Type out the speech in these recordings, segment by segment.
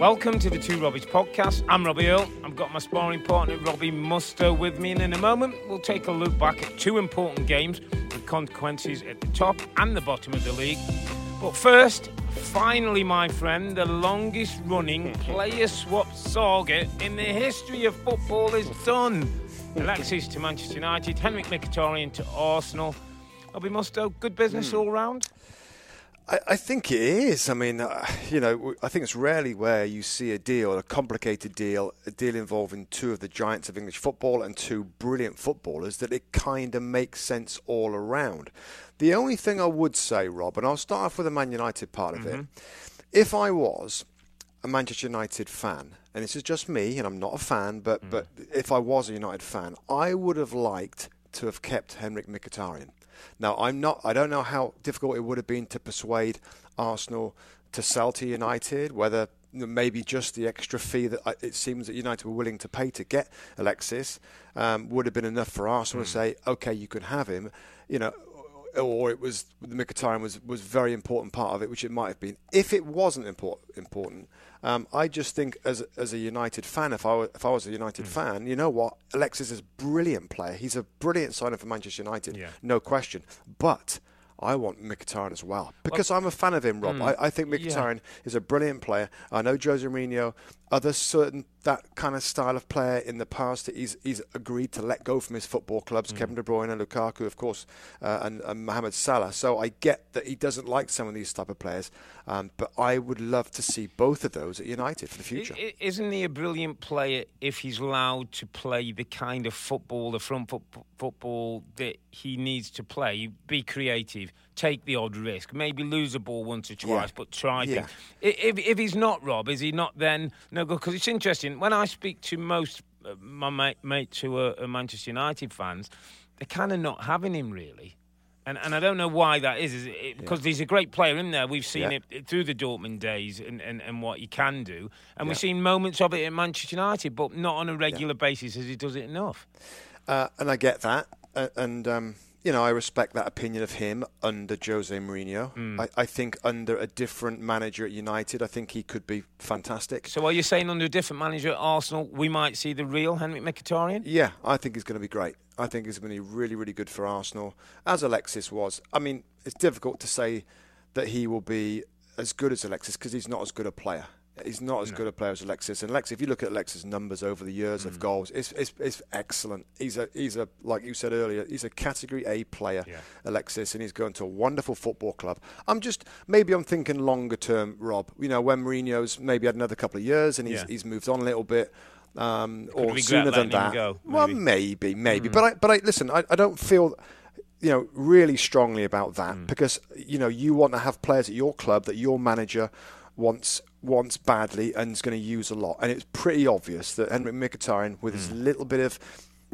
Welcome to the Two Robbies podcast. I'm Robbie Earle. I've got my sparring partner Robbie Mustoe with me, and in a moment we'll take a look back at two important games with consequences at the top and the bottom of the league. But first, finally, my friend, the longest running player swap saga in the history of football is done. Alexis to Manchester United, Henrikh Mkhitaryan to Arsenal. Robbie Mustoe, good business hmm. all round? I, I think it is. I mean, uh, you know, I think it's rarely where you see a deal, a complicated deal, a deal involving two of the giants of English football and two brilliant footballers that it kind of makes sense all around. The only thing I would say, Rob, and I'll start off with the Man United part of it. If I was a Manchester United fan, and this is just me, and I'm not a fan, but but if I was a United fan, I would have liked to have kept Henrikh Mkhitaryan. Now I'm not. I don't know how difficult it would have been to persuade Arsenal to sell to United. Whether maybe just the extra fee that it seems that United were willing to pay to get Alexis um, would have been enough for Arsenal to say, okay, you can have him. You know, or it was the Mkhitaryan was was very important part of it, which it might have been. If it wasn't important, important, um, I just think as as a United fan, if I were, if I was a United fan, you know what, Alexis is a brilliant player. He's a brilliant signer for Manchester United, Yeah. no question. But I want Mkhitaryan as well because I'm a fan of him, Rob. I, I think Mkhitaryan is a brilliant player. I know Jose Mourinho, other certain that kind of style of player in the past that he's he's agreed to let go from his football clubs. Kevin De Bruyne, and Lukaku, of course, uh, and, and Mohamed Salah. So I get that he doesn't like some of these type of players, um, but I would love to see both of those at United for the future. Isn't he a brilliant player if he's allowed to play the kind of football, the front foot football that he needs to play? Be creative, take the odd risk, maybe lose a ball once or twice, Yeah. but try Yeah. things. If, if he's not Rob, is he not then no good? Because it's interesting when I speak to most uh, my mate, mates who are, are Manchester United fans, they're kind of not having him really. And, and I don't know why that is, is it, because he's a great player in there. We've seen Yeah. it through the Dortmund days and, and, and what he can do. And we've seen moments of it at Manchester United, but not on a regular basis as he does it enough. Uh, and I get that, uh, and um, you know I respect that opinion of him under Jose Mourinho. Hmm. I, I think under a different manager at United, I think he could be fantastic. So are you saying under a different manager at Arsenal, we might see the real Henrikh Mkhitaryan? Yeah, I think he's going to be great. I think he's going to be really, really good for Arsenal, as Alexis was. I mean, it's difficult to say that he will be as good as Alexis because he's not as good a player. He's not as good a player as Alexis. And Alexis, if you look at Alexis' numbers over the years Mm. of goals, it's, it's, it's excellent. He's a he's a like you said earlier, he's a category A player, Yeah. Alexis, and he's going to a wonderful football club. I'm just maybe I'm thinking longer term, Rob. You know, when Mourinho's maybe had another couple of years and he's Yeah. he's moved on a little bit. Um, or sooner than that. go, Well, maybe. maybe, maybe. But I, but I listen. I, I don't feel, you know, really strongly about that because you know you want to have players at your club that your manager wants wants badly and is going to use a lot. And it's pretty obvious that Henrikh Mkhitaryan, with his little bit of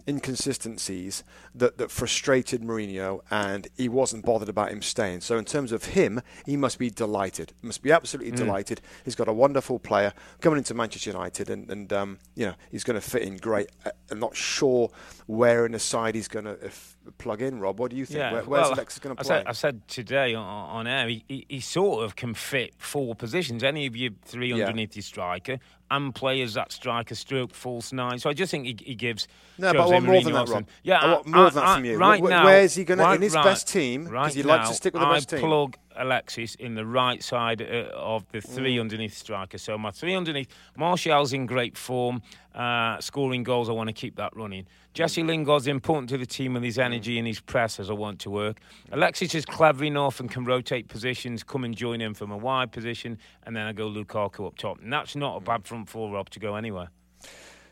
inconsistencies that, that frustrated Mourinho and he wasn't bothered about him staying. So in terms of him, he must be delighted. He Must be absolutely delighted. He's got a wonderful player coming into Manchester United and, and um, you know, he's going to fit in great. I'm not sure where in the side he's going to if, plug in, Rob. What do you think? Where, where's well, Alexis going to I play? said, I said today on, on air, he, he, he sort of can fit four positions. Any of you three Yeah. underneath your striker and players that striker stroke false nine. So I just think he, he gives. No, but I want more than that, Rob. Yeah, I want more than that from you. Right Wh- wh- now, where's he gonna- right- in his right- best team, 'cause Right he likes to stick with the best team. plug Alexis in the right side uh, of the Mm. three underneath striker. So my three underneath, Martial's in great form, uh, scoring goals. I want to keep that running. Jesse Mm. Lingard's important to the team with his energy and his press as I want to work. Alexis is clever enough and can rotate positions, come and join him from a wide position, and then I go Lukaku up top. And that's not a bad front four, Rob, to go anywhere.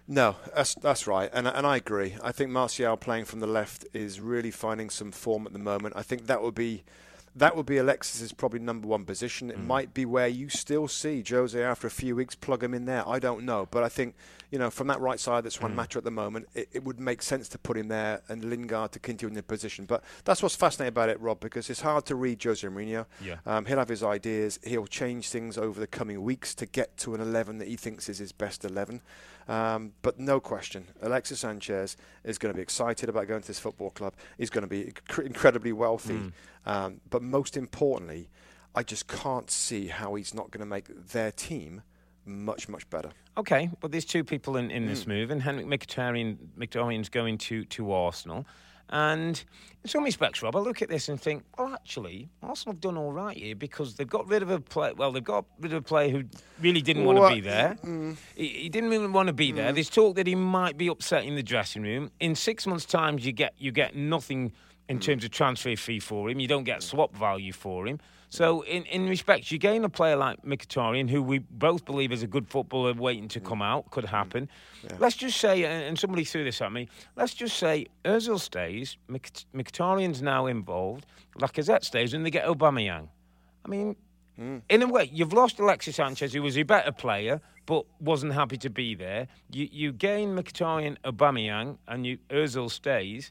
No, that's that's right, and and I agree. I think Martial playing from the left is really finding some form at the moment. I think that would be that would be Alexis's probably number one position. It mm. might be where you still see Jose after a few weeks plug him in there. I don't know, but I think you know from that right side that's one mm. matter at the moment. It, it, would make sense to put him there and Lingard to continue in the position. But that's what's fascinating about it, Rob, because it's hard to read Jose Mourinho. Yeah. Um, he'll have his ideas. He'll change things over the coming weeks to get to an 11 that he thinks is his best 11. Um, but no question, Alexis Sanchez is going to be excited about going to this football club. He's going to be inc- incredibly wealthy. Mm. Um, but most importantly, I just can't see how he's not going to make their team much, much better. Okay, well, there's two people in, in mm. this move, and Henrikh Mkhitaryan, Mkhitaryan's going to, to Arsenal. And in some respects, Rob, I look at this and think, well, actually, Arsenal have done all right here because they've got rid of a player. Well, they've got rid of a player who really didn't want to be there. Mm. He, he, didn't really want to be mm. there. There's talk that he might be upsetting the dressing room. In six months' time, you get you get nothing in mm. terms of transfer fee for him. You don't get swap value for him. So, in, in respect, you gain a player like Mkhitaryan, who we both believe is a good footballer waiting to mm. come out, could happen. Yeah. Let's just say, and somebody threw this at me, let's just say Ozil stays, Mkhitaryan's now involved, Lacazette stays, and they get Aubameyang. I mean, mm. in a way, you've lost Alexis Sanchez, who was a better player, but wasn't happy to be there. You, you gain Mkhitaryan, Aubameyang, and you, Ozil stays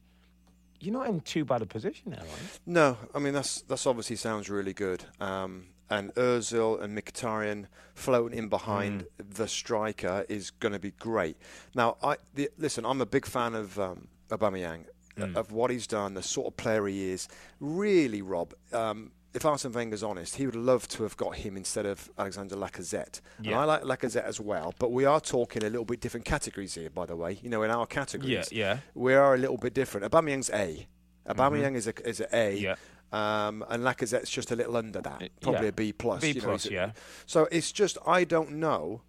you're not in too bad a position you? No, I mean that's that's obviously sounds really good. Um, and Özil and Mkhitaryan floating in behind mm. the striker is going to be great. Now, I the, listen. I'm a big fan of um, Aubameyang, mm. of what he's done, the sort of player he is. Really, Rob. Um, if Arsene Wenger's honest, he would love to have got him instead of Alexander Lacazette. Yeah. And I like Lacazette as well, but we are talking a little bit different categories here, by the way. You know, in our categories, yeah, yeah. we are a little bit different. Aubameyang's A. Aubameyang mm-hmm. is a is a A. Yeah. Um, and Lacazette's just a little under that, probably yeah. a B plus. B plus, know, yeah. So it's just I don't know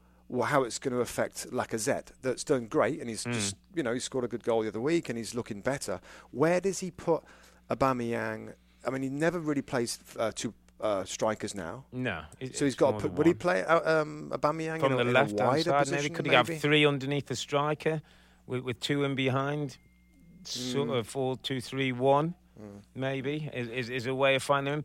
how it's going to affect Lacazette. That's done great, and he's mm. just you know he scored a good goal the other week, and he's looking better. Where does he put Aubameyang I mean, he never really plays uh, two uh, strikers now. No. So he's got to put. Would he play uh, um, Aubameyang from in the a, left hand side? Position, maybe could maybe? he have three underneath the striker, with, with two in behind, mm. sort of four, two, three, one. Mm. Maybe is, is is a way of finding him.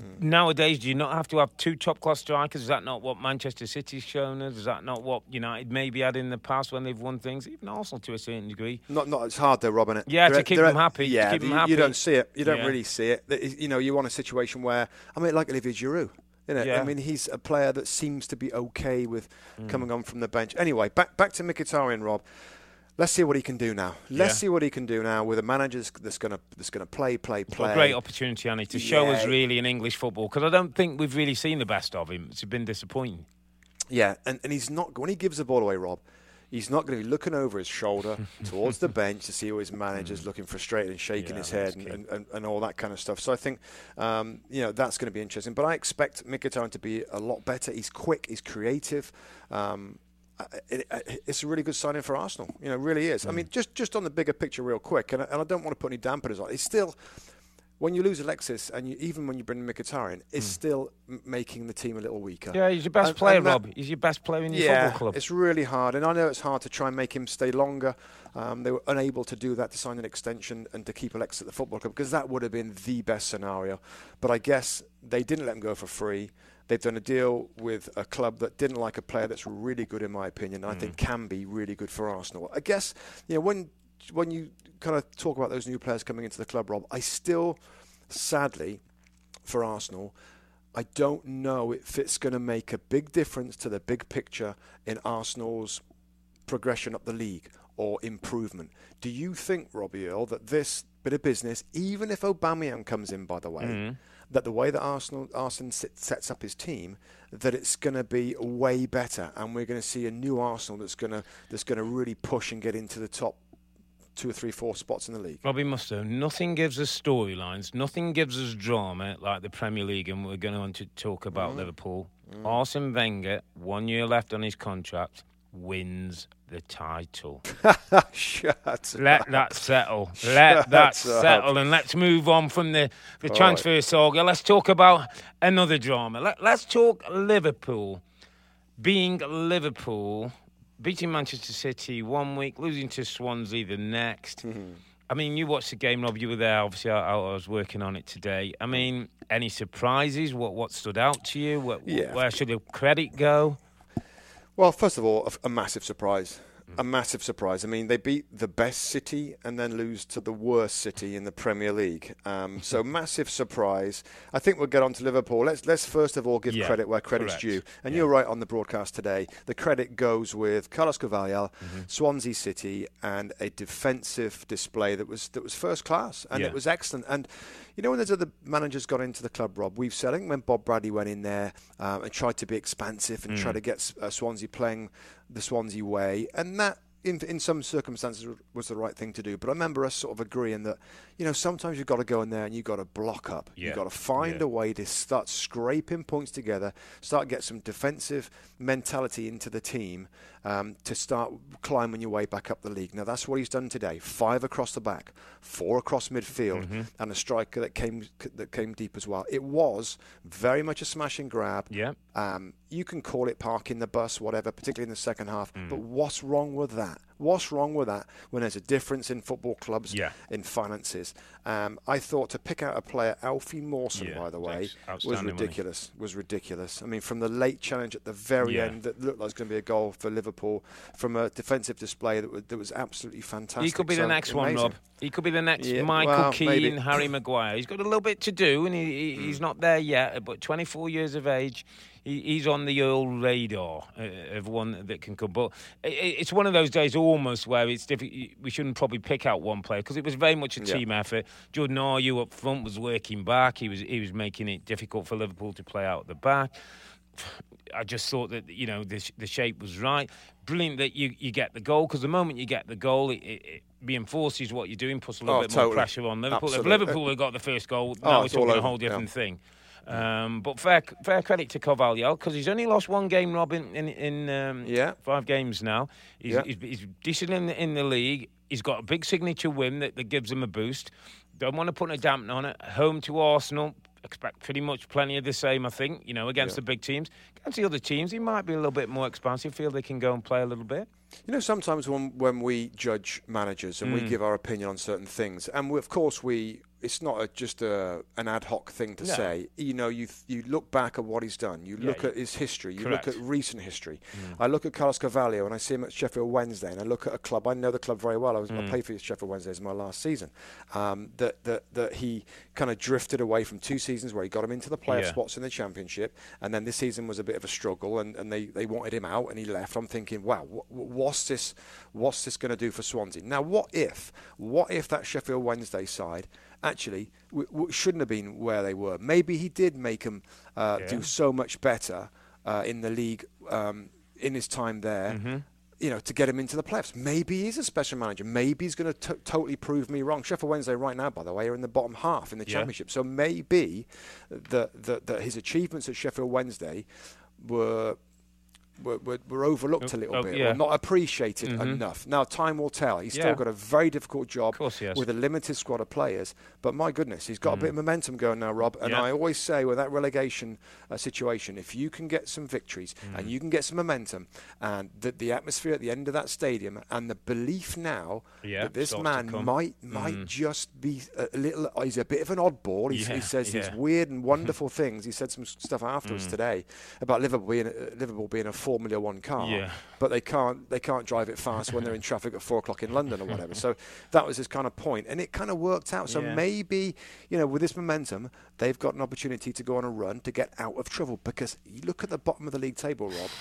Mm. Nowadays, do you not have to have two top class strikers? Is that not what Manchester City's shown us? Is that not what United maybe had in the past when they've won things? Even Arsenal to a certain degree. Not, not. It's hard though, Robin. It. Yeah, they're, to keep them happy. Yeah, them you, happy. you don't see it. You don't yeah. really see it. You know, you want a situation where I mean, like Olivier Giroud. Yeah. I mean, he's a player that seems to be okay with mm. coming on from the bench. Anyway, back back to Mkhitaryan, Rob let's see what he can do now. Let's yeah. see what he can do now with a manager that's going to that's going to play, play, play. a great opportunity, Annie, to show yeah. us really in English football because I don't think we've really seen the best of him. It's been disappointing. Yeah, and, and he's not when he gives the ball away, Rob. He's not going to be looking over his shoulder towards the bench to see all his managers mm. looking frustrated and shaking yeah, his head and, and, and, all that kind of stuff. So I think um, you know that's going to be interesting. But I expect Mkhitaryan to be a lot better. He's quick. He's creative. Um, it, it, it's a really good signing for Arsenal. You know, it really is. Mm. I mean, just just on the bigger picture, real quick, and, and I don't want to put any dampeners on. It's still when you lose Alexis, and you, even when you bring Mkhitaryan, it's mm. still m- making the team a little weaker. Yeah, he's your best and, player, and that, Rob. He's your best player in your yeah, football club. it's really hard, and I know it's hard to try and make him stay longer. Um, they were unable to do that to sign an extension and to keep Alexis at the football club because that would have been the best scenario. But I guess they didn't let him go for free. They've done a deal with a club that didn't like a player that's really good, in my opinion. Mm. I think mm. can be really good for Arsenal. I guess you know when when you kind of talk about those new players coming into the club, Rob, I still, sadly, for Arsenal, I don't know if it's going to make a big difference to the big picture in Arsenal's progression up the league or improvement. Do you think, Robbie Earle, that this bit of business, even if Aubameyang comes in, by the way, mm that the way that Arsenal sets up his team, that it's going to be way better, and we're going to see a new Arsenal that's going to that's going to really push and get into the top two or three, four spots in the league. Robbie Mustoe, nothing gives us storylines, nothing gives us drama like the Premier League, and we're going to want to talk about mm. Liverpool. Mm. Arsene Wenger, one year left on his contract, wins the title. Shut Let that settle. Let that settle. And let's move on from the, the transfer right. saga. Let's talk about another drama. Let, let's talk Liverpool. Being Liverpool, beating Manchester City one week, losing to Swansea the next. Mm-hmm. I mean, you watched the game, Rob. You were there. Obviously, I, I was working on it today. I mean, any surprises? What what stood out to you? What, Yeah. Where should the credit go? Well, first of all, a, a massive surprise. A massive surprise. I mean, they beat the best city and then lose to the worst city in the Premier League. Um, so massive surprise. I think we'll get on to Liverpool. Let's let's first of all give Yeah, credit where credit's correct. due. And Yeah. you're right on the broadcast today. The credit goes with Carlos Carvalhal, Mm-hmm. Swansea City, and a defensive display that was that was first class and Yeah. it was excellent. And you know when there's other managers got into the club, Rob, we've said I think when Bob Bradley went in there um, and tried to be expansive and Mm. try to get uh, Swansea playing the Swansea way, and that. In, in some circumstances was the right thing to do, but I remember us sort of agreeing that, you know, sometimes you've got to go in there and you've got to block up. Yeah. You've got to find Yeah. a way to start scraping points together, start get some defensive mentality into the team um, to start climbing your way back up the league. Now that's what he's done today: five across the back, four across midfield, Mm-hmm. and a striker that came that came deep as well. It was very much a smash and grab. Yeah. Um, you can call it parking the bus, whatever, particularly in the second half. Mm. But what's wrong with that? What's wrong with that when there's a difference in football clubs, Yeah. in finances? Um, I thought to pick out a player, Alfie Mawson, Yeah, by the way, was ridiculous. Was ridiculous. I mean, from the late challenge at the very Yeah. end that looked like it was going to be a goal for Liverpool, from a defensive display that was, that was absolutely fantastic. He could be So the next one. Rob. He could be the next Michael well, Keane, maybe. Harry Maguire. He's got a little bit to do, and he, he, Hmm. he's not there yet. But 24 years of age, he, he's on the old radar uh, of one that can come. But it's one of those days almost where it's difficult. We shouldn't probably pick out one player because it was very much a Yeah. team effort. Jordan Ayew up front was working back. He was he was making it difficult for Liverpool to play out the back. I just thought that you know the, the shape was right. Brilliant that you, you get the goal because the moment you get the goal, it, it, it reinforces what you're doing, puts a little Oh, bit totally. more pressure on Liverpool. Absolutely. If Liverpool had got the first goal, now Oh, we're it's all talking a whole different yeah. thing. Um, but fair fair credit to Carvalhal because he's only lost one game, Robin, in in um, Yeah. five games now. He's, Yeah. he's, he's decent in the, in the league. He's got a big signature win that, that gives him a boost. Don't want to put a dampener on it. Home to Arsenal. Expect pretty much plenty of the same, I think, you know, against Yeah. the big teams. Against the other teams, he might be a little bit more expansive, feel they can go and play a little bit. You know, sometimes when when we judge managers and we Mm. give our opinion on certain things, and we, of course we, it's not a, just a, an ad hoc thing to No. say. You know, you you look back at what he's done, you Yeah, look you- at his history, you Correct. look at recent history. Mm. I look at Carlos Carvalhal and I see him at Sheffield Wednesday, and I look at a club. I know the club very well. I was I Mm. played for Sheffield Wednesday as my last season. Um, that that that he kind of drifted away from two seasons where he got him into the playoff Yeah. spots in the championship, and then this season was a bit of a struggle, and, and they, they wanted him out, and he left. I'm thinking, wow, wh- what's this? What's this going to do for Swansea? Now, what if? What if that Sheffield Wednesday side actually w- w- shouldn't have been where they were? Maybe he did make them uh, Yeah. do so much better uh, in the league um, in his time there Mm-hmm. you know, to get him into the playoffs. Maybe he's a special manager. Maybe he's going to totally prove me wrong. Sheffield Wednesday right now, by the way, are in the bottom half in the Yeah. championship. So maybe that that that his achievements at Sheffield Wednesday were. Were, were, were overlooked a little oh, bit, yeah. or not appreciated Mhm. enough. Now, time will tell. He's Yeah. still got a very difficult job with a limited squad of players. But my goodness, he's got a bit of momentum going now, Rob. And Mm. Yeah. I always say with that relegation uh, situation, if you can get some victories Mm. and you can get some momentum, and the, the atmosphere at the end of that stadium, and the belief now that this man might might Mm. just be a little. He's a bit of an oddball. He says these weird and wonderful things. He said some stuff afterwards Mm. today about Liverpool being a, Liverpool being a Formula One car Yeah. but they can't they can't drive it fast when they're in traffic at four o'clock in London or whatever. So that was his kind of point, and it kind of worked out. So Yeah. maybe you know with this momentum, they've got an opportunity to go on a run to get out of trouble because you look at the bottom of the league table, Rob.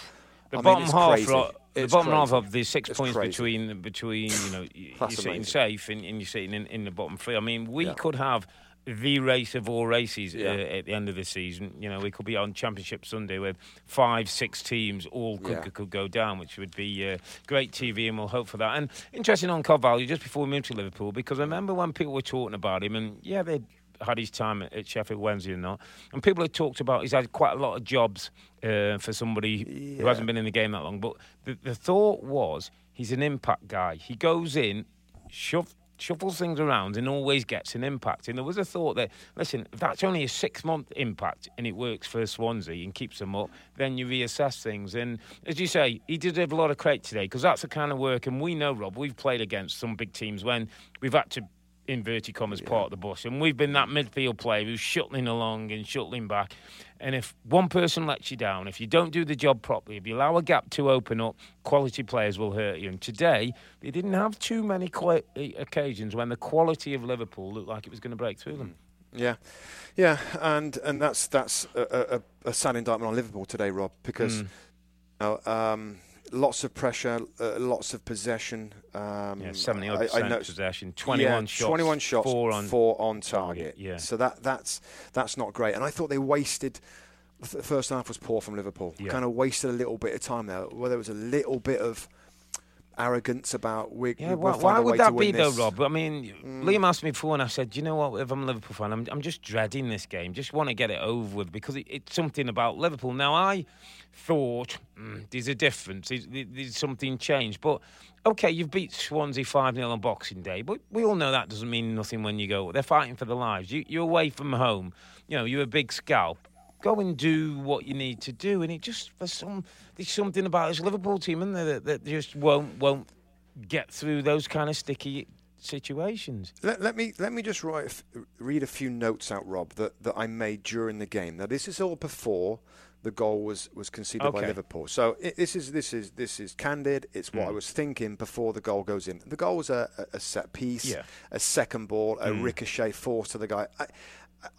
The I mean, bottom it's half, crazy. Ro- the bottom half of the six It's points crazy. between between you know you're sitting safe and, and you're sitting in, in the bottom three. I mean, we Yeah. could have the race of all races Yeah. uh, at the end of the season. You know, we could be on Championship Sunday with five, six teams all could Yeah. could, could go down, which would be uh, great TV, and we'll hope for that. And interesting on Carvalhal, just before we move to Liverpool, because I remember when people were talking about him, and yeah, they had his time at, Sheffield Wednesday and not, and people had talked about he's had quite a lot of jobs uh, for somebody who hasn't been in the game that long. But the, the thought was he's an impact guy. He goes in, shove, shuffles things around, and always gets an impact. And there was a thought that, listen, if that's only a six month impact and it works for Swansea and keeps them up, then you reassess things. And as you say, he did have a lot of credit today because that's the kind of work. And we know, Rob, we've played against some big teams when we've had to inverted commas part of the bus, and we've been that midfield player who's shuttling along and shuttling back. And if one person lets you down, if you don't do the job properly, if you allow a gap to open up, quality players will hurt you. And today, they didn't have too many qu- occasions when the quality of Liverpool looked like it was going to break through them. Yeah, yeah, and and that's that's a, a, a sad indictment on Liverpool today, Rob, because Mm. you know, um, lots of pressure, uh, lots of possession. Um, Yeah, seventy odd percent possession, twenty-one yeah, shots, 21 shots, four on four on target. target, yeah. So that that's that's not great. And I thought they wasted. The first half was poor from Liverpool. Yeah. Kind of wasted a little bit of time there. Whether it was a little bit of arrogance about we. Yeah, we'll why, why would that be though. Rob? I mean, Liam asked me before, and I said, you know what? If I'm a Liverpool fan, I'm, I'm just dreading this game. Just want to get it over with because it, it's something about Liverpool. Now, I thought mm, there's a difference. There's, there's something changed, but okay, you've beat Swansea five 0 on Boxing Day, but we all know that doesn't mean nothing when you go. They're fighting for their lives. You, you're away from home. You know, you're a big scalp. Go and do what you need to do, and it just for some there's something about this Liverpool team, and that, that just won't won't get through those kind of sticky situations. Let, let me let me just write, read a few notes out, Rob, that, that I made during the game. Now, this is all before the goal was, was conceded by Liverpool. So i this is this is this is candid. It's what I hmm. was thinking before the goal goes in. The goal was a, a- set piece, Yeah. a second ball, a hmm. ricochet force to the guy. I,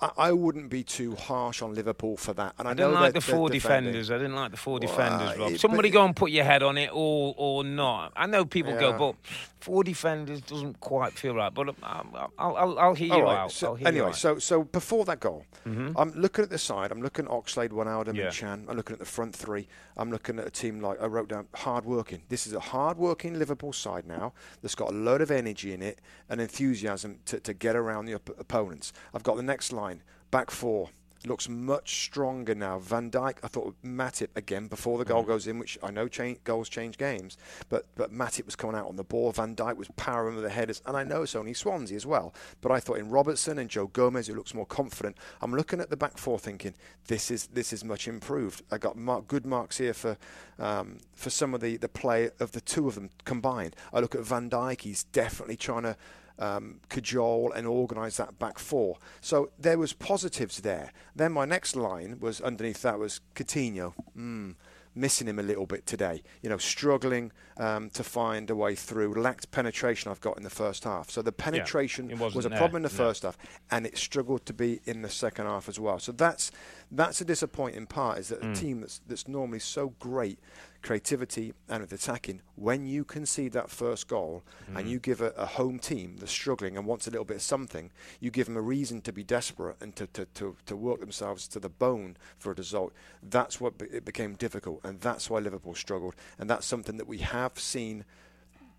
I, I wouldn't be too harsh on Liverpool for that. And I, I know didn't like the four defending. defenders. I didn't like the four Well, defenders, Rob. it- Somebody go and put your head on it, or or not. I know people go, but four defenders doesn't quite feel right. But um, I'll, I'll, I'll hear All you right. out. So I'll hear you anyway, out. so so before that goal, I'm looking at the side. I'm looking at Oxlade, Wijnaldum, Yeah. and Can. I'm looking at the front three. I'm looking at a team like I wrote down hard working. This is a hard working Liverpool side now that's got a load of energy in it and enthusiasm to, to get around the op- opponents. I've got the next line back four. Looks much stronger now. Van Dijk, I thought Matip again before the goal goes in, which I know change, goals change games, but but Matip was coming out on the ball. Van Dijk was powering with the headers, and I know it's only Swansea as well. But I thought in Robertson and Joe Gomez, who looks more confident. I'm looking at the back four, thinking this is this is much improved. I got mark, good marks here for um, for some of the the play of the two of them combined. I look at Van Dijk; he's definitely trying to um, cajole and organise that back four. So there was positives there. Then my next line was underneath that was Coutinho. Mm, missing him a little bit today. You know, struggling um, to find a way through. Lacked penetration. I've got in the first half. So the penetration it was a there, problem in the no. first half, and it struggled to be in the second half as well. So that's that's a disappointing part. Is that Mm. a team that's that's normally so great creativity and with attacking, when you concede that first goal Mm. and you give a, a home team that's struggling and wants a little bit of something, you give them a reason to be desperate and to, to, to, to work themselves to the bone for a result. That's what be, it became difficult, and that's why Liverpool struggled. And that's something that we have seen.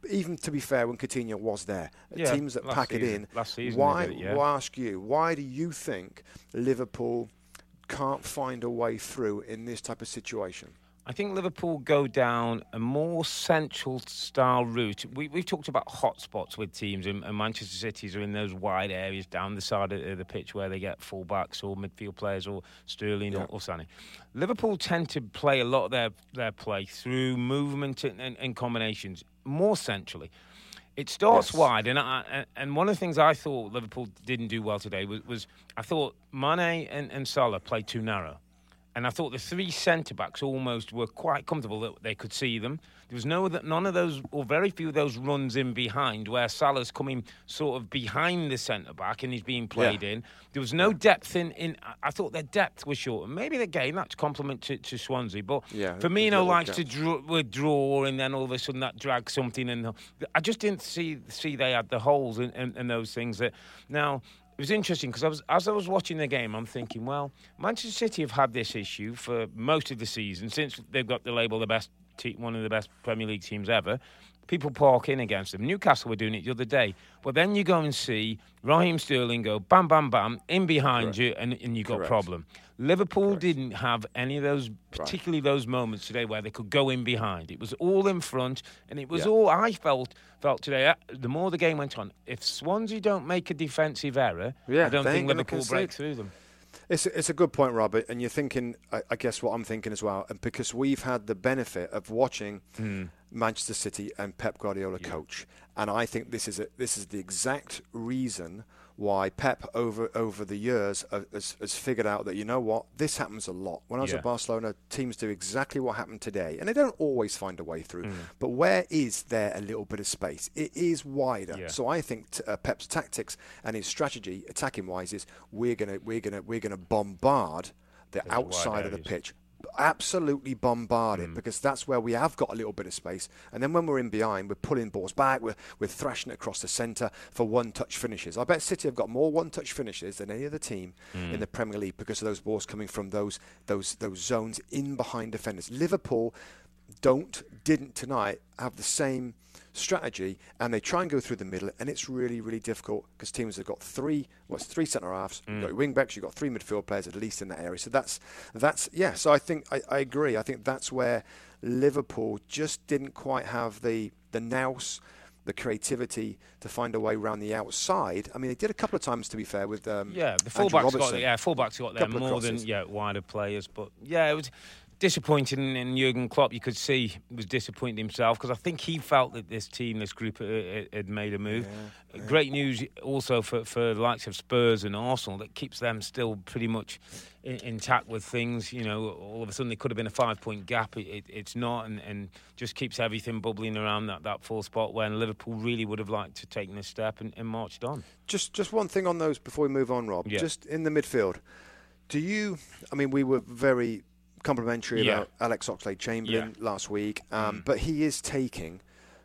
Even to be fair, when Coutinho was there, Yeah, teams that pack it in. season why? it, yeah. Why ask you? Why do you think Liverpool can't find a way through in this type of situation? I think Liverpool go down a more central style route. We, we've talked about hotspots with teams, and, and Manchester City's are in those wide areas down the side of the pitch where they get fullbacks or midfield players or Sterling Yeah. or, or Sané. Liverpool tend to play a lot of their, their play through movement and, and, and combinations more centrally. It starts Yes. wide, and I, and one of the things I thought Liverpool didn't do well today was, was I thought Mane and, and Salah played too narrow. And I thought the three centre backs almost were quite comfortable that they could see them. There was no that none of those, or very few of those runs in behind where Salah's coming sort of behind the centre back and he's being played in. There was no depth in, in. I thought their depth was short. Maybe again that's compliment to, to Swansea. But Yeah, Firmino likes to draw, withdraw and then all of a sudden that drags something. And I just didn't see see they had the holes and, and, and those things that now. It was interesting because I was, as I was watching the game, I'm thinking, well, Manchester City have had this issue for most of the season since they've got the label the best, te- one of the best Premier League teams ever. People park in against them. Newcastle were doing it the other day, but then you go and see Raheem Sterling go bam, bam, bam in behind Correct. you, and, and you got a problem. Liverpool Correct. didn't have any of those, particularly those moments today where they could go in behind. It was all in front, and it was Yeah. all I felt felt today. uh, The more the game went on, if Swansea don't make a defensive error, Yeah, I don't think Liverpool break through them. It's a, it's a good point, Robert, and you're thinking, I, I guess, what I'm thinking as well, and because we've had the benefit of watching hmm. Manchester City and Pep Guardiola Yeah. coach, and I think this is a, this is the exact reason why Pep over over the years has, has figured out that you know what this happens a lot. When I was Yeah. at Barcelona, teams do exactly what happened today, and they don't always find a way Mm. through. But where is there a little bit of space? It is wider. Yeah. So I think t- uh, Pep's tactics and his strategy, attacking wise, is we're gonna we're gonna we're gonna bombard the wide outside of the pitch. Absolutely bombard Mm. because that's where we have got a little bit of space. And then when we're in behind, we're pulling balls back, we're, we're thrashing it across the centre for one touch finishes. I bet City have got more one touch finishes than any other team Mm. in the Premier League because of those balls coming from those, those, those zones in behind defenders. Liverpool don't, didn't tonight have the same strategy and they try and go through the middle and it's really really difficult because teams have got three what's three centre halves you've got your wing backs you've got three midfield players at least in that area. So that's that's yeah so I think I, I agree. I think that's where Liverpool just didn't quite have the the nous the creativity to find a way around the outside. I mean they did a couple of times to be fair with um, Yeah, the fullbacks got yeah, fullbacks got there more than yeah wider players, but yeah, it was disappointing. in Jurgen Klopp, you could see, was disappointed himself because I think he felt that this team, this group, uh, uh, had made a move. Great news also for for the likes of Spurs and Arsenal that keeps them still pretty much in, intact with things. You know, all of a sudden there could have been a five point gap. It, it, it's not, and, and just keeps everything bubbling around that that full spot when Liverpool really would have liked to take this step and, and marched on. Just just one thing on those before we move on, Rob. Yeah. Just in the midfield, do you? I mean, we were very complimentary Yeah. about Alex Oxlade-Chamberlain last week, um, Mm. but he is taking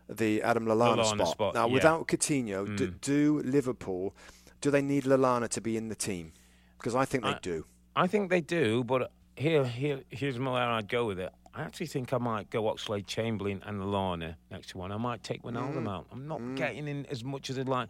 the Adam Lallana, Lallana spot, Now, yeah. without Coutinho, Mm. do Liverpool? Do they need Lallana to be in the team? Because I think they I- do. I think they do, but here, here, here's where I'd go with it. I actually think I might go Oxlade Chamberlain and Lallana next to one. I might take Wijnaldum Mm. out. I'm not getting in as much as I'd like.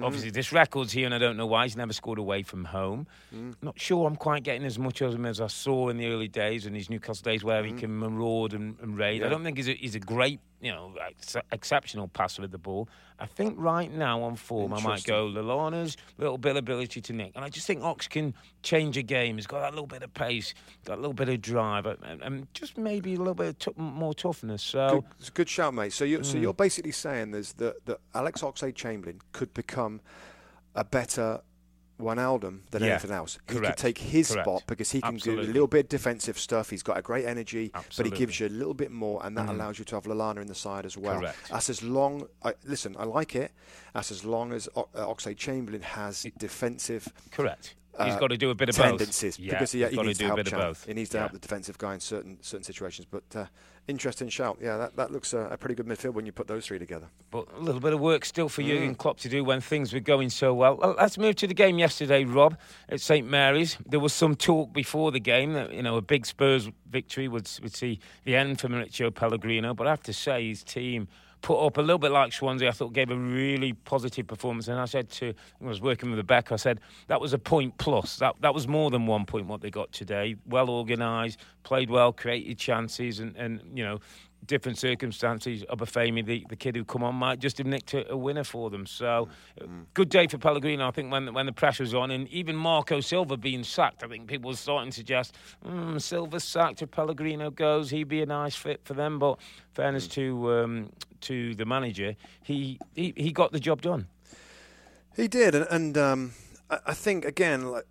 Obviously, this record's here, and I don't know why he's never scored away from home. Mm. Not sure I'm quite getting as much of him as I saw in the early days and his Newcastle days, where Mm. he can maraud and, and raid. I don't think he's a, he's a great, you know, ex- exceptional passer with the ball. I think right now on form, I might go Lallana's little bit of ability to nick, and I just think Ox can change a game. He's got that little bit of pace, got a little bit of drive, and, and just maybe a little bit of tou- more toughness. So. Good, it's a good shout, mate. So you so Mm. you're basically saying there's that that Alex Oxlade-Chamberlain could become a better Wijnaldum than Yeah, anything else. He could take his correct. spot because he can do a little bit of defensive stuff. He's got a great energy, but he gives you a little bit more, and that Mm. allows you to have Lallana in the side as well. Correct. That's as long. I, listen, I like it. That's as long as O- uh, Oxlade-Chamberlain has defensive Correct. He's uh, got to do a bit of tendencies both. Yeah, he, he's he got needs to do help a bit of Can. both. He needs to yeah. help the defensive guy in certain certain situations. But uh, interesting shout. Yeah, that, that looks a, a pretty good midfield when you put those three together. But a little bit of work still for Mm. and Klopp to do when things were going so well. Well, Let's move to the game yesterday, Rob, at St Mary's. There was some talk before the game that you know a big Spurs victory would would see the end for Mauricio Pellegrino. But I have to say, his team put up a little bit like Swansea. I thought gave a really positive performance. And I said to I was working with Rebecca, I said that was a point plus. That that was more than one point what they got today. Well organised, played well, created chances, and and you know different circumstances, Obafemi, the, the kid who come on, might just have nicked a, a winner for them. So, uh, good day for Pellegrino, I think, when when the pressure's on. And even Marco Silva being sacked, I think people were starting to suggest, mm, Silva's sacked if Pellegrino goes, he'd be a nice fit for them. But fairness to um, to the manager, he, he, he got the job done. He did, and, and um, I, I think again, like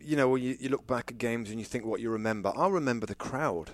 you know, when you, you look back at games and you think what you remember. I remember the crowd.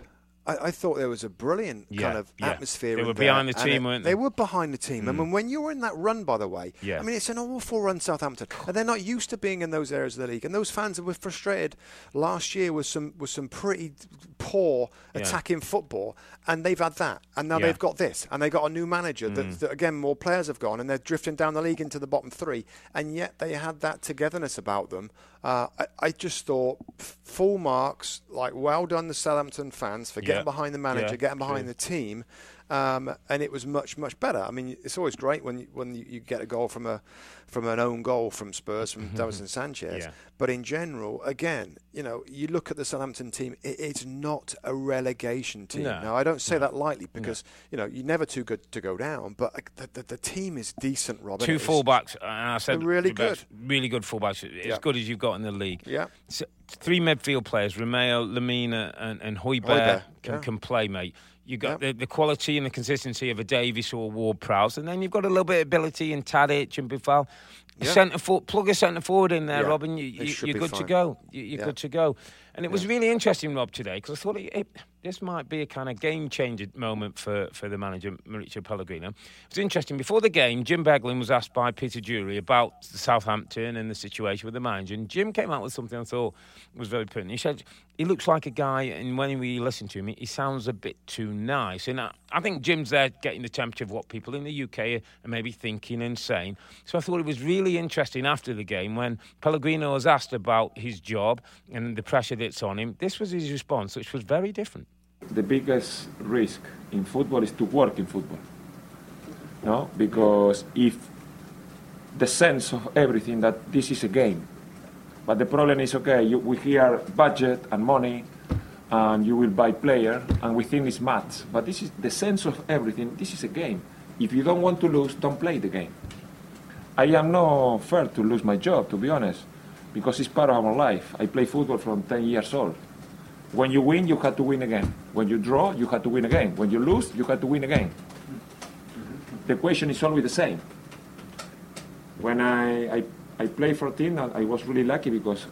I, I thought there was a brilliant Yeah, kind of yeah. atmosphere. They were there, behind the team, it- weren't they? they? were behind the team. I Mm. mean, when you were in that run, by the way, Yeah. I mean, it's an awful run, Southampton, and they're not used to being in those areas of the league. And those fans were frustrated last year with some with some pretty poor attacking football, and they've had that, and now they've got this, and they've got a new manager that, Mm. that again more players have gone, and they're drifting down the league into the bottom three, and yet they had that togetherness about them. Uh, I, I just thought full marks, like well done the Southampton fans for getting Yeah. behind the manager, Yeah, getting behind true. the team, um, and it was much much better. I mean, it's always great when you, when you, you get a goal from a from an own goal from Spurs from Davinson Sanchez, Yeah. but in general, again, you know, you look at the Southampton team, it, it's not a relegation team. No. Now, I don't say that lightly because you know you're never too good to go down, but uh, the, the, the team is decent, Robin. Two fullbacks, and I said really good, really good fullbacks, as Yeah. good as you've got in the league. Yeah. S- three midfield players, Romeu, Lemina, and, and Hoiberg Højbjerg, can, yeah. can play, mate. You've got Yeah. the, the quality and the consistency of a Davis or a Ward Prowse, and then you've got a little bit of ability in Tadic and Boufal. Yeah. Centre for, plug a centre forward in there, Yeah, Rob, and you, they you, should you're be good to go. You, you're Yeah. good to go. And it was really interesting, Rob, today because I thought it, it, this might be a kind of game changer moment for, for the manager, Mauricio Pellegrino. It was interesting. Before the game, Jim Beglin was asked by Peter Drury about Southampton and the situation with the manager, and Jim came out with something I thought was very pertinent. He said he looks like a guy, and when we listen to him, he sounds a bit too nice. And I, I think Jim's there getting the temperature of what people in the UK are maybe thinking and saying. So I thought it was really interesting after the game when Pellegrino was asked about his job and the pressure that's on him. This was his response, which was very different. the biggest risk in football is to work in football. No, because if the sense of everything that this is a game, but the problem is okay. You, we hear budget and money, and you will buy player, and we think it's maths. But this is the sense of everything. This is a game. If you don't want to lose, don't play the game. I am not fair to lose my job, to be honest, because it's part of our life. I play football from 10 years old. When you win, you have to win again. When you draw, you have to win again. When you lose, you have to win again. The question is always the same. When I, I, I play for a team, I I was really lucky because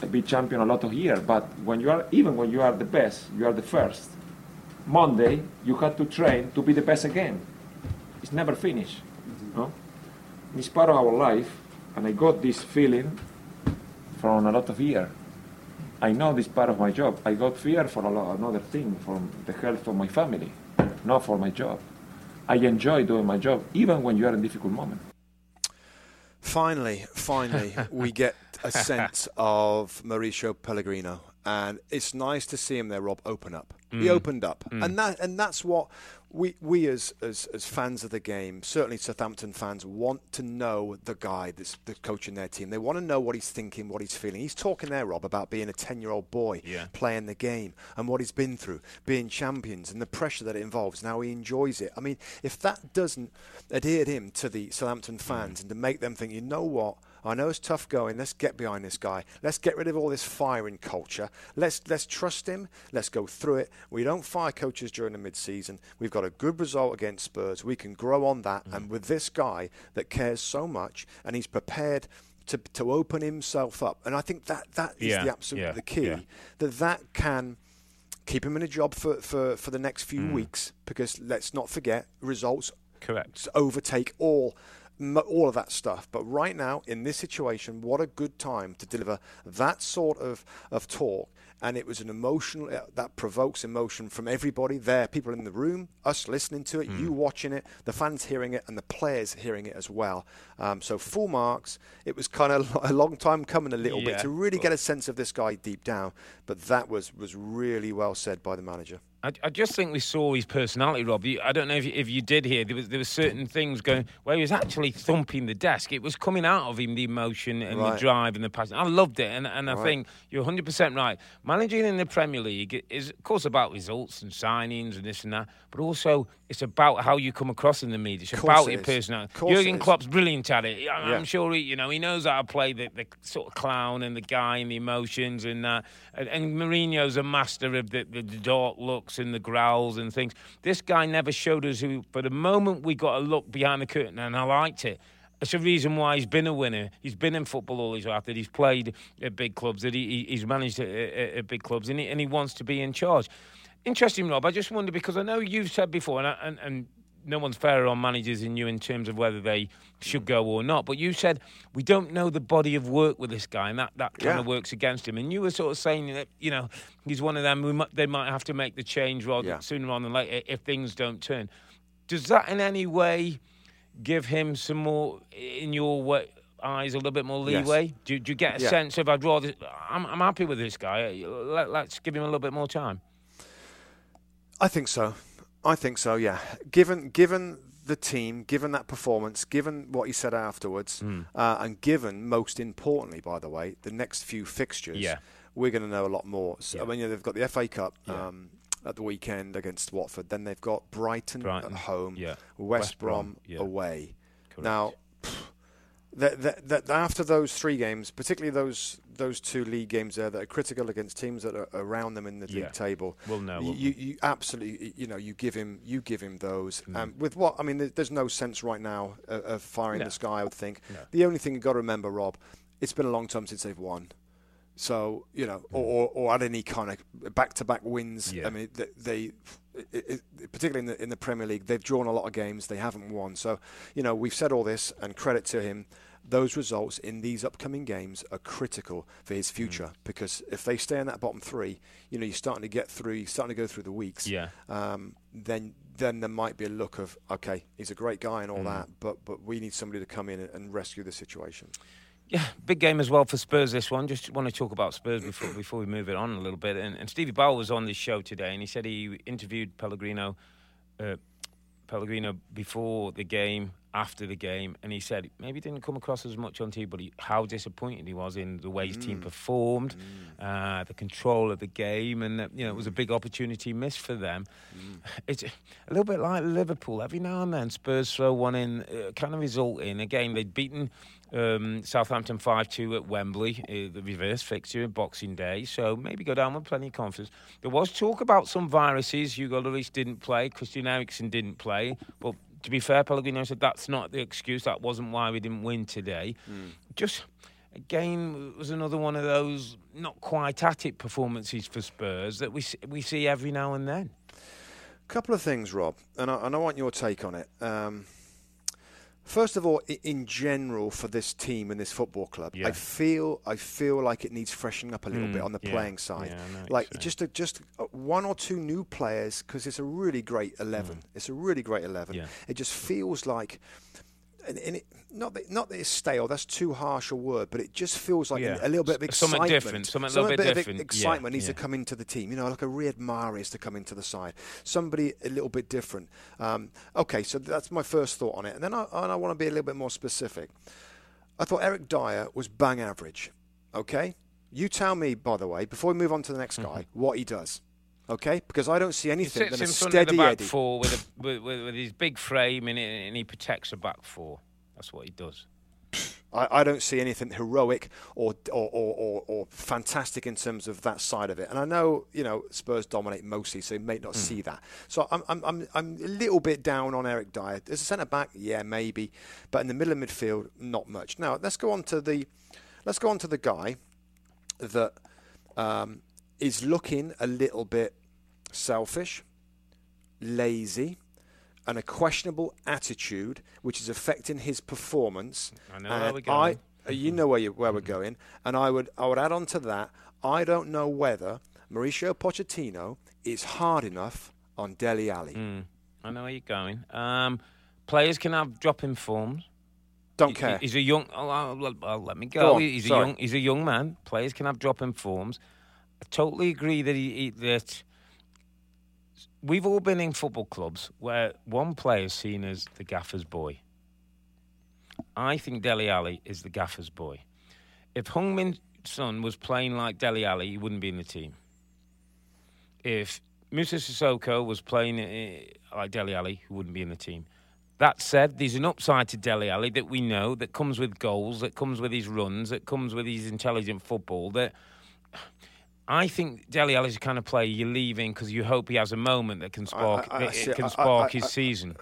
I be champion a lot of year. But when you are, even when you are the best, you are the first. Monday, you have to train to be the best again. It's never finished. Mm-hmm. No? It's part of our life, and I got this feeling from a lot of year. I know this part of my job. I got fear for a lot, another thing, from the health of my family, not for my job. I enjoy doing my job, even when you are in difficult moment. Finally, finally, we get a sense of Mauricio Pellegrino, and it's nice to see him there. Rob open up. He mm. opened up, and mm. that and that's what we we as, as as fans of the game, certainly Southampton fans, want to know the guy that's, that's coaching their team. They want to know what he's thinking, what he's feeling. He's talking there, Rob, about being a ten-year-old boy Yeah. playing the game and what he's been through, being champions, and the pressure that it involves. Now he enjoys it. I mean, if that doesn't adhere him to the Southampton fans mm. and to make them think, you know what? I know it's tough going. Let's get behind this guy. Let's get rid of all this firing culture. Let's let's trust him. Let's go through it. We don't fire coaches during the mid-season. We've got a good result against Spurs. We can grow on that. And with this guy that cares so much and he's prepared to to open himself up. And I think that that is Yeah, the absolute yeah, the key yeah. that that can keep him in a job for, for, for the next few Mm. weeks because let's not forget results Correct. overtake all all of that stuff. But right now, in this situation, what a good time to deliver that sort of, of talk. And it was an emotional uh, that provokes emotion from everybody there, people in the room, us listening to it, you watching it, the fans hearing it, and the players hearing it as well. Um, so full marks. It was kind of a long time coming, a little Yeah. bit, to really get a sense of this guy deep down. But that was was really well said by the manager. I, I just think we saw his personality, Rob. You, I don't know if you, if you did hear. There was there were certain things going where he was actually thumping the desk. It was coming out of him the emotion and the drive and the passion. I loved it, and, and I Right. think you're 100 percent right. Managing in the Premier League is of course about results and signings and this and that, but also it's about how you come across in the media. It's about it your personality. Jurgen. Klopp's brilliant at it. I- Yeah. I'm sure he, you know he knows how to play the, the sort of clown and the guy and the emotions and that. And, and Mourinho's a master of the, the, the dark looks and the growls and things. This guy never showed us who. But the moment we got a look behind the curtain, and I liked it. It's a reason why he's been a winner. He's been in football all his life. That he's played at big clubs. That he, he- he's managed at, at, at big clubs, and he, and he wants to be in charge. Interesting, Rob. I just wonder because I know you've said before, and, I- and, and no one's fairer on managers than you in terms of whether they should go or not. But you said we don't know the body of work with this guy, and that, that kind Yeah. of works against him. And you were sort of saying that you know he's one of them. We might, they might have to make the change rather Yeah. sooner rather than later if things don't turn. Does that in any way give him some more, in your way, eyes, a little bit more Yes. leeway? Do, do you get a Yeah. sense of I'd rather I'm, I'm happy with this guy. Let, let's give him a little bit more time. I think so. I think so. Yeah. Given given the team, given that performance, given what he said afterwards, Hmm. uh, and given most importantly, by the way, the next few fixtures, Yeah. we're going to know a lot more. So, I mean, you know, they've got the FA Cup. Yeah. Um, at the weekend against Watford, then they've got Brighton, Brighton, at home, yeah. West, West Brom, Brom, yeah. away. Correct. Now, that, that, that after those three games, particularly those those two league games there that are critical against teams that are around them in the Yeah. league table, We'll know, You, you, you absolutely, you know, you give him you give him those. Mm. Um, with what I mean, there- there's no sense right now of, of firing No. the sky. I would think. No. The only thing you've got to remember, Rob, it's been a long time since they've won. So you know, or, or, or had any kind of back-to-back wins. Mm. Yeah. I mean, they, they it, it, particularly in the in the Premier League, they've drawn a lot of games. They haven't won. So you know, we've said all this, and credit to him. Those results in these upcoming games are critical for his future Mm. because if they stay in that bottom three, you know, you're starting to get through. You're starting to go through the weeks. Yeah. Um, then then there might be a look of okay, he's a great guy and Mm. all that, but but we need somebody to come in and, and rescue the situation. Yeah, big game as well for Spurs. This one. Just want to talk about Spurs before before we move it on a little bit. And, and Stevie Bowell was on this show today, and he said he interviewed Pellegrino, uh, Pellegrino before the game, after the game, and he said maybe didn't come across as much on TV, but he, how disappointed he was in the way his team performed, uh, the control of the game, and that, you know it was a big opportunity missed for them. It's a little bit like Liverpool. Every now and then, Spurs throw one in, uh, kind of result in. Again, they'd beaten um, Southampton 5 2 at Wembley, uh, the reverse fixture, Boxing Day. So maybe go down with plenty of confidence. There was talk about some viruses. Hugo Lloris didn't play, Christian Eriksen didn't play. But to be fair, Pellegrino said that's not the excuse. That wasn't why we didn't win today. Just. Again, it was another one of those not quite at it performances for Spurs that we see, we see every now and then. A couple of things, Rob, and I, and I want your take on it. Um, first of all, in general, for this team and this football club, Yeah. I feel I feel like it needs freshening up a little Mm, bit on the yeah. playing side. Yeah, I know what like just a, just one or two new players because it's a really great eleven. It's a really great eleven. Mm. It just feels like. And, and it, not that not that it's stale. That's too harsh a word, but it just feels like Yeah. a, a little bit of S- something excitement. different, something a little bit of different. Yeah, excitement needs yeah. to come into the team. You know, like a Riyad Mahrez to come into the side. Somebody a little bit different. Um, okay, so that's my first thought on it, and then I, and I want to be a little bit more specific. I thought Eric Dier was bang average. Okay, you tell me, by the way, before we move on to the next guy, what he does. Okay, because I don't see He anything sits than a in front of the steady back Eddie. four with, a, with, with, with his big frame and, and he protects the back four. That's what he does. I, I don't see anything heroic or or, or, or or fantastic in terms of that side of it. And I know you know Spurs dominate mostly, so you may not see that. So I'm, I'm I'm I'm a little bit down on Eric Dier as a centre back. Yeah, maybe, but in the middle of midfield, not much. Now let's go on to the let's go on to the guy that um, is looking a little bit selfish, lazy. And a questionable attitude, which is affecting his performance. I know where we're going. I, you know where you, where we're going, and I would I would add on to that. I don't know whether Mauricio Pochettino is hard enough on Dele Alli. Mm, I know where you're going. Um, players can have drop-in forms. Don't He- care. He's a young. Oh, I'll, I'll let me go. Go He's a young. He's a young man. Players can have drop-in forms. Totally agree that he, he that we've all been in football clubs where one player is seen as the gaffer's boy. I think Dele Alli is the gaffer's boy. If Heung-Min Son was playing like Dele Alli, he wouldn't be in the team. If Musa Sissoko was playing uh, like Dele Alli, he wouldn't be in the team. That said, there's an upside to Dele Alli that we know that comes with goals, that comes with his runs, that comes with his intelligent football. That I think Dele Alli's the kind of player you're leaving because you hope he has a moment that can spark I- I it- see- can I- I- spark I- his I- season.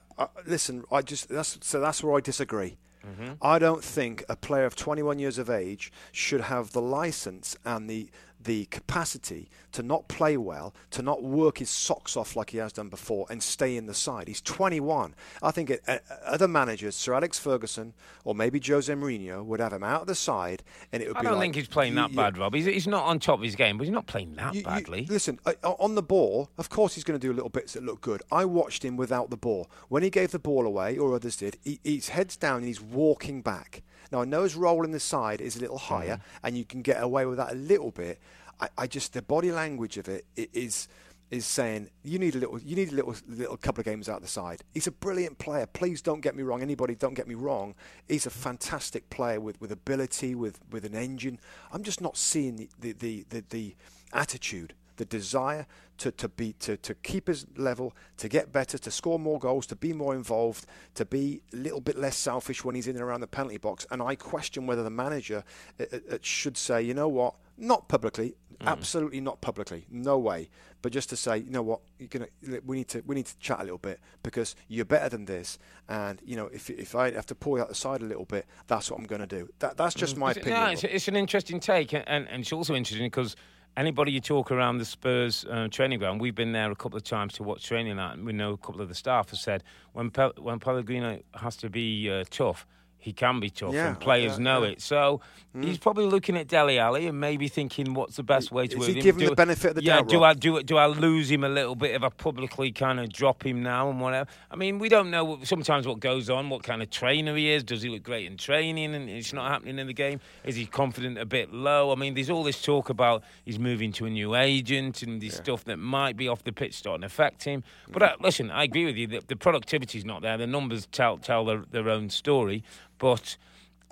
Listen, I just that's so that's where I disagree. Mm-hmm. I don't think a player of 21 years of age should have the license and the the capacity to not play well, to not work his socks off like he has done before, and stay in the side. He's 21. I think it, uh, other managers, Sir Alex Ferguson or maybe Jose Mourinho, would have him out of the side, and it would be I be don't like, think he's playing you- that you- bad, Rob. He's, he's not on top of his game, but he's not playing that you- you- badly. listen, uh, on the ball, of course he's going to do little bits that look good. I watched him without the ball. When he gave the ball away, or others did, he, he's heads down and he's walking back. Now I know his role in the side is a little mm-hmm. higher, and you can get away with that a little bit. I, I just the body language of it i- is is saying you need a little, you need a little, little couple of games out the side. He's a brilliant player. Please don't get me wrong. Anybody, don't get me wrong. He's a mm-hmm. fantastic player with, with ability, with, with an engine. I'm just not seeing the the, the, the, the attitude, the desire to, to be to, to keep his level, to get better, to score more goals, to be more involved, to be a little bit less selfish when he's in and around the penalty box. And I question whether the manager uh, uh, should say, you know what, not publicly, mm. absolutely not publicly, no way, but just to say, you know what, you're gonna, we need to we need to chat a little bit because you're better than this, and you know if if I have to pull you out the side a little bit, that's what I'm going to do. That that's just mm. my opinion. No, it's, it's, an interesting take, and, and it's also interesting because anybody you talk around the Spurs uh, training ground, we've been there a couple of times to watch training at, and we know a couple of the staff have said when when Pellegrino has to be uh, tough, he can be tough, yeah, and players yeah, know yeah. it. So mm. he's probably looking at Dele Alli and maybe thinking, "What's the best way to?" Is he him? give him the benefit of the yeah, doubt? do I do do I lose him a little bit if I publicly kind of drop him now and whatever? I mean, we don't know sometimes what goes on, what kind of trainer he is. Does he look great in training and it's not happening in the game? Is he confident a bit low? I mean, there's all this talk about he's moving to a new agent and this stuff that might be off the pitch starting to affect him. But uh, listen, I agree with you. The, the productivity's not there. The numbers tell tell their, their own story, but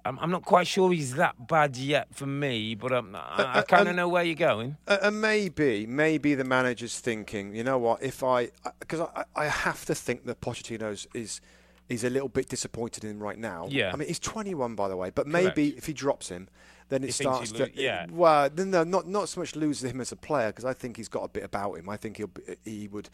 I'm, I'm not quite sure he's that bad yet for me, but um, I, I kind of know where you're going. And maybe, maybe the manager's thinking, you know what, if I, because I, I have to think that Pochettino's is is a little bit disappointed in him right now. Yeah. I mean, he's 21, by the way, but maybe if he drops him, then it He starts lo- to. yeah. Well, then no, not not so much lose him as a player because I think he's got a bit about him. I think he'll be, he would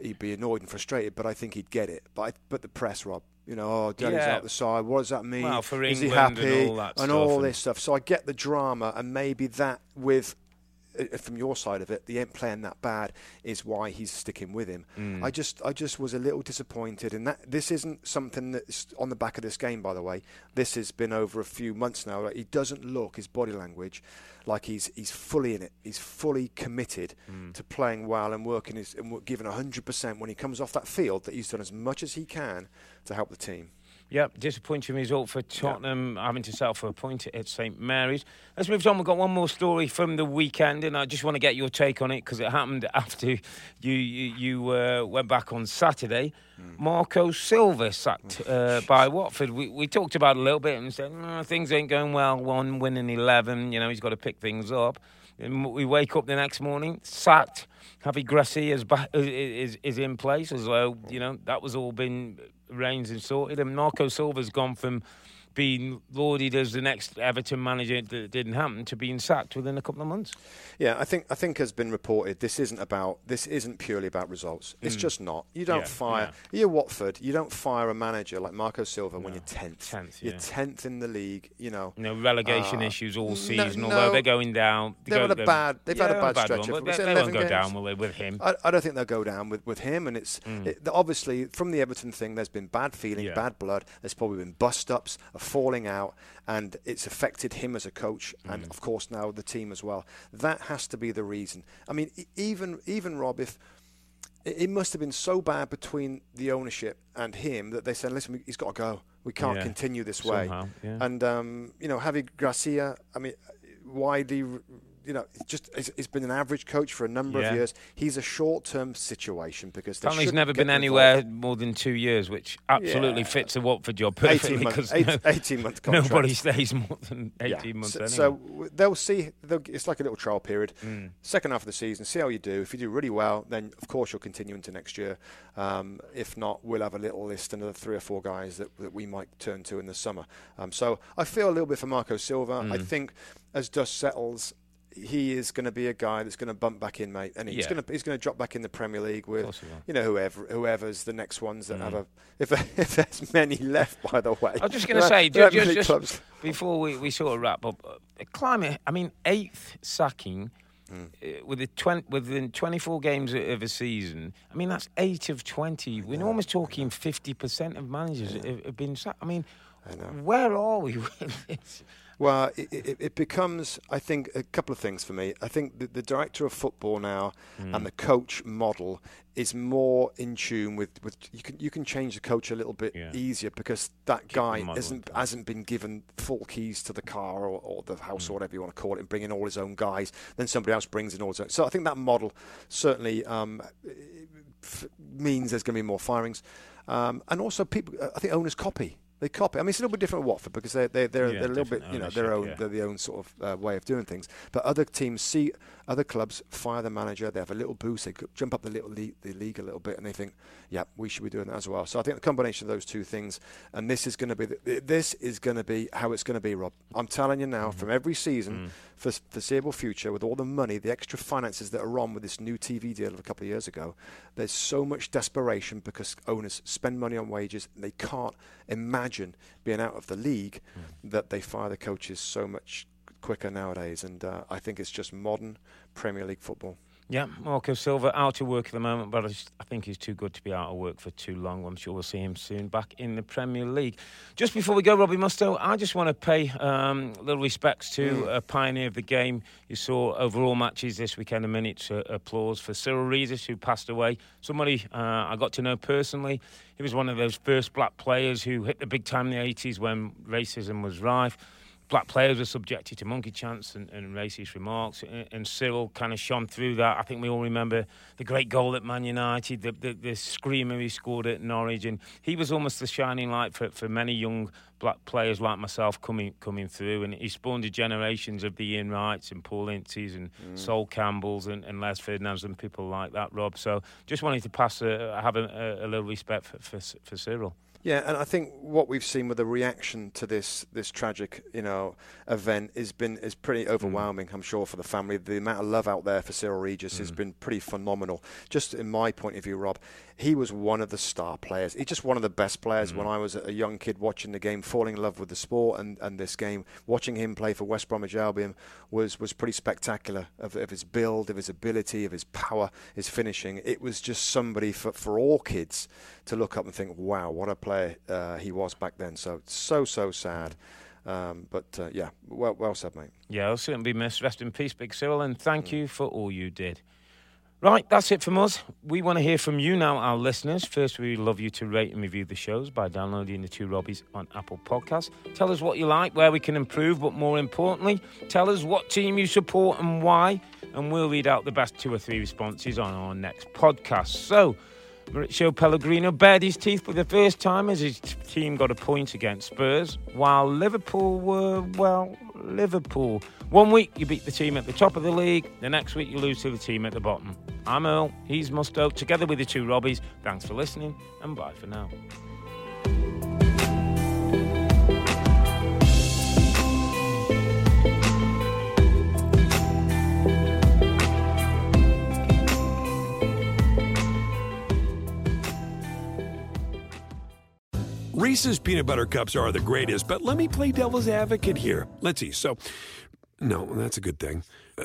he'd be annoyed and frustrated, but I think he'd get it. But I, but the press, Rob, you know, oh, Yeah. out the side. What does that mean? Well, Is he England and happy all that and all this stuff? So I get the drama, and maybe that with. Uh, From your side of it, the ain't playing that bad is why he's sticking with him. Mm. I just, I just was a little disappointed, and that this isn't something that's on the back of this game, by the way. This has been over a few months now. Like, he doesn't look his body language like he's he's fully in it. He's fully committed Mm. to playing well and working his and giving hundred percent when he comes off that field. That he's done as much as he can to help the team. Yep, disappointing result for Tottenham having to settle for a point at St Mary's. Let's move on. We've got one more story from the weekend, and I just want to get your take on it because it happened after you you, you uh, went back on Saturday. Marco Silva sacked uh, by Watford. We, we talked about it a little bit and said "Mm, things ain't going well. One winning eleven, you know, he's got to pick things up. And we wake up the next morning, sacked. Javi Gracia is, back, is is in place as though you know that was all been arranged and sorted. And Marco Silva's gone from being lauded as the next Everton manager that didn't happen to being sacked within a couple of months. Yeah, I think I think has been reported. This isn't about this isn't purely about results. It's just not. You don't Yeah, fire. You're Watford. You don't fire a manager like Marco Silva when you're tenth. 10th, You're yeah. tenth in the league. You know. Know, relegation Uh, issues all season. no. although they're going down, they They've go- had a they're- bad- they've had a yeah, bad stretch one, of- but was they, they won't go games? down will they, with him. I, I don't think they'll go down with, with him, and it's it, obviously from the Everton thing. There's been bad feeling, Yeah. bad blood. There's probably been bust ups, a falling out, and it's affected him as a coach, and of course now the team as well. That has to be the reason. I mean, even even Rob, if it, must have been so bad between the ownership and him that they said, "Listen, he's got to go. We can't Yeah. continue this way." Somehow, yeah. And um, you know, Javi Gracia. I mean, widely. You know, just he's, been an average coach for a number Yeah. of years. He's a short-term situation because he's never been involved. anywhere more than two years, which absolutely Yeah. fits a Watford job 18 perfectly month, because eight, no- 18 month contract. nobody stays more than 18 Yeah. months So, anyway. so they'll see. They'll, it's like a little trial period. Mm. Second half of the season, see how you do. If you do really well, then of course you'll continue into next year. Um, if not, we'll have a little list, another three or four guys that, that we might turn to in the summer. Um, so I feel a little bit for Marco Silva. I Mm. think as dust settles. He is going to be a guy that's going to bump back in, mate, and he's Yeah. going to he's going to drop back in the Premier League with course he will. you know whoever whoever's the next ones that Mm. have a if if there's many left by the way. I was just going to say, there ju- aren't just, just clubs. before we, we sort of wrap up, uh, climate. I mean, eighth sacking Hmm. uh, with the twen- within 24 games of a season. I mean, that's eight of 20. We're almost talking 50% of managers have, have been sacked. I mean, where are we with this? Well, it, it, it becomes, I think, a couple of things for me. I think the, the director of football now Hmm. and the coach model is more in tune with, with you can you can change the coach a little bit Yeah. easier because that the guy isn't hasn't been given full keys to the car or, or the house Hmm. or whatever you want to call it and bring in all his own guys. Then somebody else brings in all his own. So I think that model certainly um, f- means there's going to be more firings, um, and also people. I think owners copy. They copy. I mean, it's a little bit different at Watford because they're they're, they're, Yeah, they're a little bit you know their own yeah. they're the own sort of uh, way of doing things. But other teams see Other clubs fire the manager. They have a little boost. They jump up the little league, the league a little bit, and they think, "Yeah, we should be doing that as well." So I think the combination of those two things, and this is going to be the, this is going to be how it's going to be, Rob. I'm telling you now, mm-hmm. from every season, mm. for foreseeable future, with all the money, the extra finances that are on with this new TV deal of a couple of years ago, there's so much desperation because owners spend money on wages. And they can't imagine being out of the league mm. that they fire the coaches so much quicker nowadays. And uh, I think it's just modern Premier League football. Yeah, Marco Silva out of work at the moment, but I think he's too good to be out of work for too long. I'm sure we'll see him soon back in the Premier League. Just before we go, Robbie Mustoe, I just want to pay um, little respects to mm. a pioneer of the game. You saw overall matches this weekend, a minute's uh, applause for Cyrille Regis, who passed away. Somebody uh, I got to know personally. He was one of those first black players who hit the big time in the 80s when racism was rife black players were subjected to monkey chants and, and racist remarks, and, and, Cyrille kind of shone through that. I think we all remember the great goal at Man United, the, the, the screamer he scored at Norwich, and he was almost the shining light for, for many young black players like myself coming coming through, and he spawned a generations of the Ian Wrights and Paul Inces and mm. Sol Campbells and, and Les Ferdinands and people like that, Rob. So just wanted to pass a, have a, a little respect for, for, for Cyrille. Yeah, and I think what we've seen with the reaction to this this tragic, you know, event has been is pretty mm. overwhelming. Mm. I'm sure for the family, the amount of love out there for Cyrille Regis mm. has been pretty phenomenal. Just in my point of view, Rob, he was one of the star players. He's just one of the best players. Mm. When I was a young kid watching the game, falling in love with the sport and, and this game, watching him play for West Bromwich Albion was was pretty spectacular. Of, of his build, of his ability, of his power, his finishing. It was just somebody for for all kids to look up and think, wow, what a player uh, he was back then. So, so, so sad. Um, but uh, yeah, well, well said, mate. Yeah, I'll certainly be missed. Rest in peace, Big Cyrille, and thank mm. you for all you did. Right, that's it from us. We want to hear from you now, our listeners. First, we'd love you to rate and review the shows by downloading the two Robbies on Apple Podcasts. Tell us what you like, where we can improve, but more importantly, tell us what team you support and why, and we'll read out the best two or three responses on our next podcast. So, Mauricio Pellegrino bared his teeth for the first time as his team got a point against Spurs, while Liverpool were, well, Liverpool. One week you beat the team at the top of the league, the next week you lose to the team at the bottom. I'm Earle, he's Mustoe, together with the two Robbies. Thanks for listening, and bye for now. Reese's peanut butter cups are the greatest, but let me play devil's advocate here. Let's see. So, no, that's a good thing. Uh,